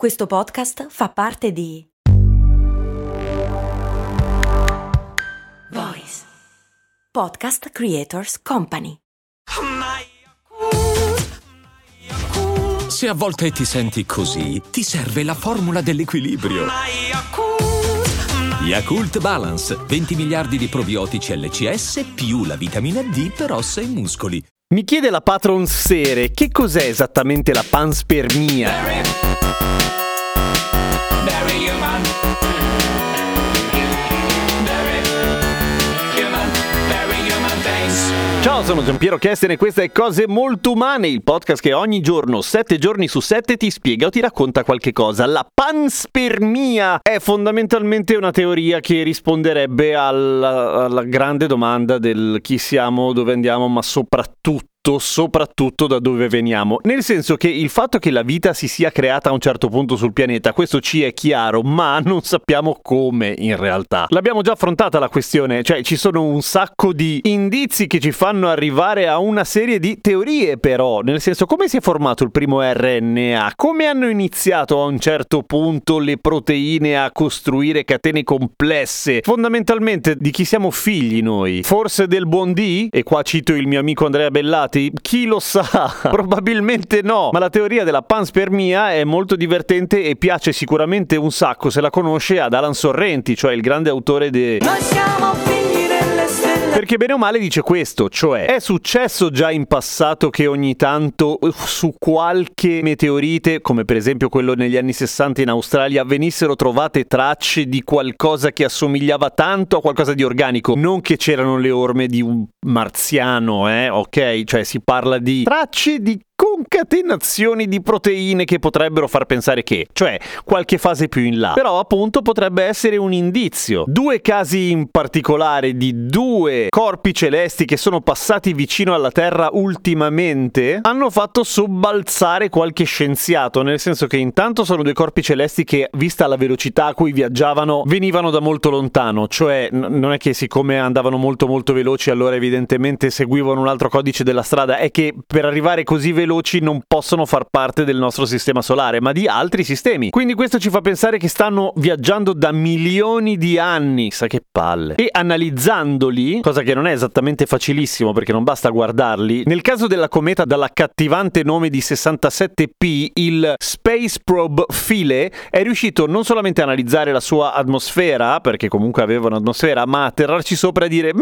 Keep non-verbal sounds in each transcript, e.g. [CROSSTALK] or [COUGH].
Questo podcast fa parte di Voice Podcast Creators Company. Se a volte ti senti così, ti serve la formula dell'equilibrio. Yakult Balance, 20 miliardi di probiotici LCS più la vitamina D per ossa e muscoli. Mi chiede la patron Sere che cos'è esattamente la panspermia. Ciao, sono Giampiero Kesten e questa è Cose Molto Umane, il podcast che ogni giorno, sette giorni su sette, ti spiega o ti racconta qualche cosa. La panspermia è fondamentalmente una teoria che risponderebbe alla, alla grande domanda del chi siamo, dove andiamo, ma soprattutto soprattutto da dove veniamo. Nel senso che il fatto che la vita si sia creata a un certo punto sul pianeta, questo ci è chiaro, ma non sappiamo come in realtà. L'abbiamo già affrontata la questione, cioè ci sono un sacco di indizi che ci fanno arrivare a una serie di teorie però, nel senso come si è formato il primo RNA, come hanno iniziato a un certo punto le proteine a costruire catene complesse, fondamentalmente di chi siamo figli noi, forse del buon D? E qua cito il mio amico Andrea Bellati, stati? Chi lo sa? [LAUGHS] Probabilmente no, ma la teoria della panspermia è molto divertente e piace sicuramente un sacco se la conosce ad Alan Sorrenti, cioè il grande autore di... Noi siamo. Perché bene o male dice questo, cioè è successo già in passato che ogni tanto su qualche meteorite, come per esempio quello negli anni 60 in Australia, venissero trovate tracce di qualcosa che assomigliava tanto a qualcosa di organico, non che c'erano le orme di un marziano, eh, ok? Cioè si parla di tracce di concatenazioni di proteine che potrebbero far pensare che, cioè qualche fase più in là. Però appunto potrebbe essere un indizio. Due casi in particolare di due corpi celesti che sono passati vicino alla Terra ultimamente hanno fatto sobbalzare qualche scienziato, nel senso che intanto sono due corpi celesti che, vista la velocità a cui viaggiavano, venivano da molto lontano, cioè n- non è che siccome andavano molto molto veloci allora evidentemente seguivano un altro codice della strada, è che per arrivare così veloci veloci non possono far parte del nostro sistema solare, ma di altri sistemi. Quindi questo ci fa pensare che stanno viaggiando da milioni di anni, sa che palle. E analizzandoli, cosa che non è esattamente facilissimo perché non basta guardarli, nel caso della cometa dall'accattivante nome di 67P, il Space Probe Philae è riuscito non solamente a analizzare la sua atmosfera, perché comunque aveva un'atmosfera, ma a atterrarci sopra e dire,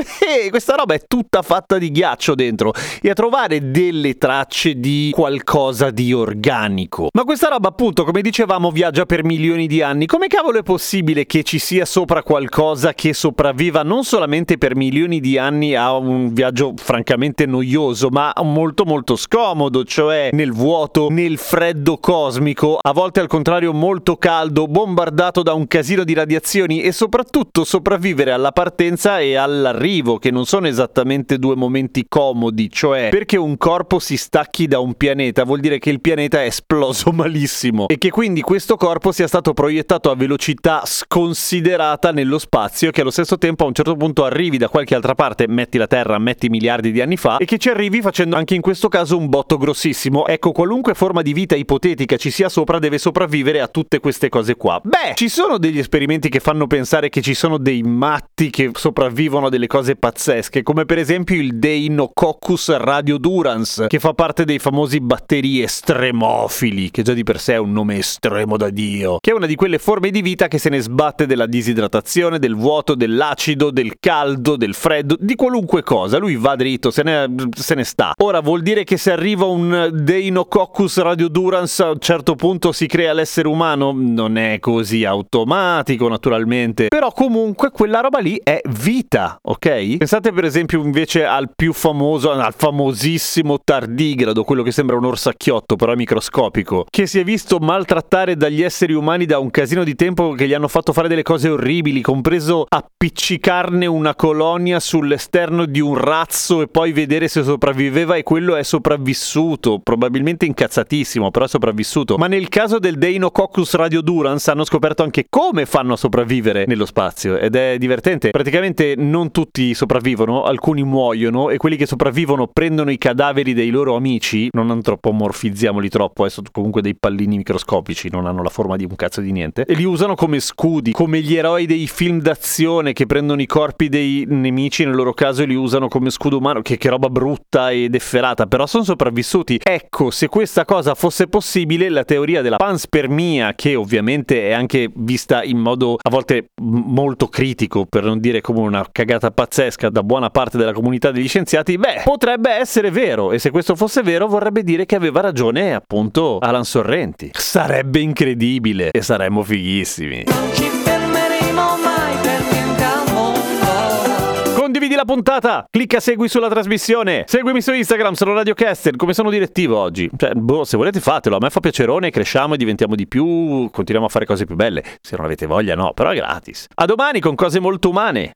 questa roba è tutta fatta di ghiaccio dentro, e a trovare delle tracce di qualcosa di organico. Ma questa roba, appunto, come dicevamo, viaggia per milioni di anni. Come cavolo è possibile che ci sia sopra qualcosa che sopravviva non solamente per milioni di anni a un viaggio francamente noioso, ma molto molto scomodo, cioè nel vuoto, nel freddo cosmico, a volte al contrario molto caldo, bombardato da un casino di radiazioni e soprattutto sopravvivere alla partenza e all'arrivo, che non sono esattamente due momenti comodi, cioè perché un corpo si stacchi da un un pianeta vuol dire che il pianeta è esploso [LAUGHS] malissimo e che quindi questo corpo sia stato proiettato a velocità sconsiderata nello spazio che allo stesso tempo a un certo punto arrivi da qualche altra parte, metti la Terra, metti miliardi di anni fa, e che ci arrivi facendo anche in questo caso un botto grossissimo. Ecco, qualunque forma di vita ipotetica ci sia sopra deve sopravvivere a tutte queste cose qua. Beh, ci sono degli esperimenti che fanno pensare che ci sono dei matti che sopravvivono a delle cose pazzesche, come per esempio il Deinococcus radiodurans, che fa parte dei famosi batteri estremofili, che già di per sé è un nome estremo da Dio, che è una di quelle forme di vita che se ne sbatte della disidratazione, del vuoto, dell'acido, del caldo, del freddo, di qualunque cosa. Lui va dritto, se ne, se ne sta. Ora vuol dire che se arriva un Deinococcus radiodurans a un certo punto si crea l'essere umano? Non è così automatico, naturalmente. Però comunque quella roba lì è vita, ok? Pensate per esempio invece al più famoso, al famosissimo tardigrado, quello che che sembra un orsacchiotto, però microscopico, che si è visto maltrattare dagli esseri umani da un casino di tempo che gli hanno fatto fare delle cose orribili, compreso appiccicarne una colonia sull'esterno di un razzo e poi vedere se sopravviveva e quello è sopravvissuto, probabilmente incazzatissimo, però è sopravvissuto. Ma nel caso del Deinococcus radiodurans hanno scoperto anche come fanno a sopravvivere nello spazio ed è divertente. Praticamente non tutti sopravvivono, alcuni muoiono e quelli che sopravvivono prendono i cadaveri dei loro amici non antropomorfizziamoli troppo, eh, sono comunque dei pallini microscopici, non hanno la forma di un cazzo di niente, e li usano come scudi, come gli eroi dei film d'azione che prendono i corpi dei nemici, nel loro caso, e li usano come scudo umano, che, che roba brutta ed efferata, però sono sopravvissuti. Ecco, se questa cosa fosse possibile, la teoria della panspermia, che ovviamente è anche vista in modo a volte molto critico, per non dire come una cagata pazzesca da buona parte della comunità degli scienziati, beh, potrebbe essere vero, e se questo fosse vero vorrebbe dire che aveva ragione appunto Alan Sorrenti. Sarebbe incredibile e saremmo fighissimi. Non ci fermeremo mai per niente al mondo. Condividi la puntata, clicca segui sulla trasmissione, seguimi su Instagram, sono Radio Caster, come sono direttivo oggi. Cioè, boh, se volete fatelo, a me fa piacerone, cresciamo e diventiamo di più, continuiamo a fare cose più belle. Se non avete voglia no, però è gratis. A domani con cose molto umane.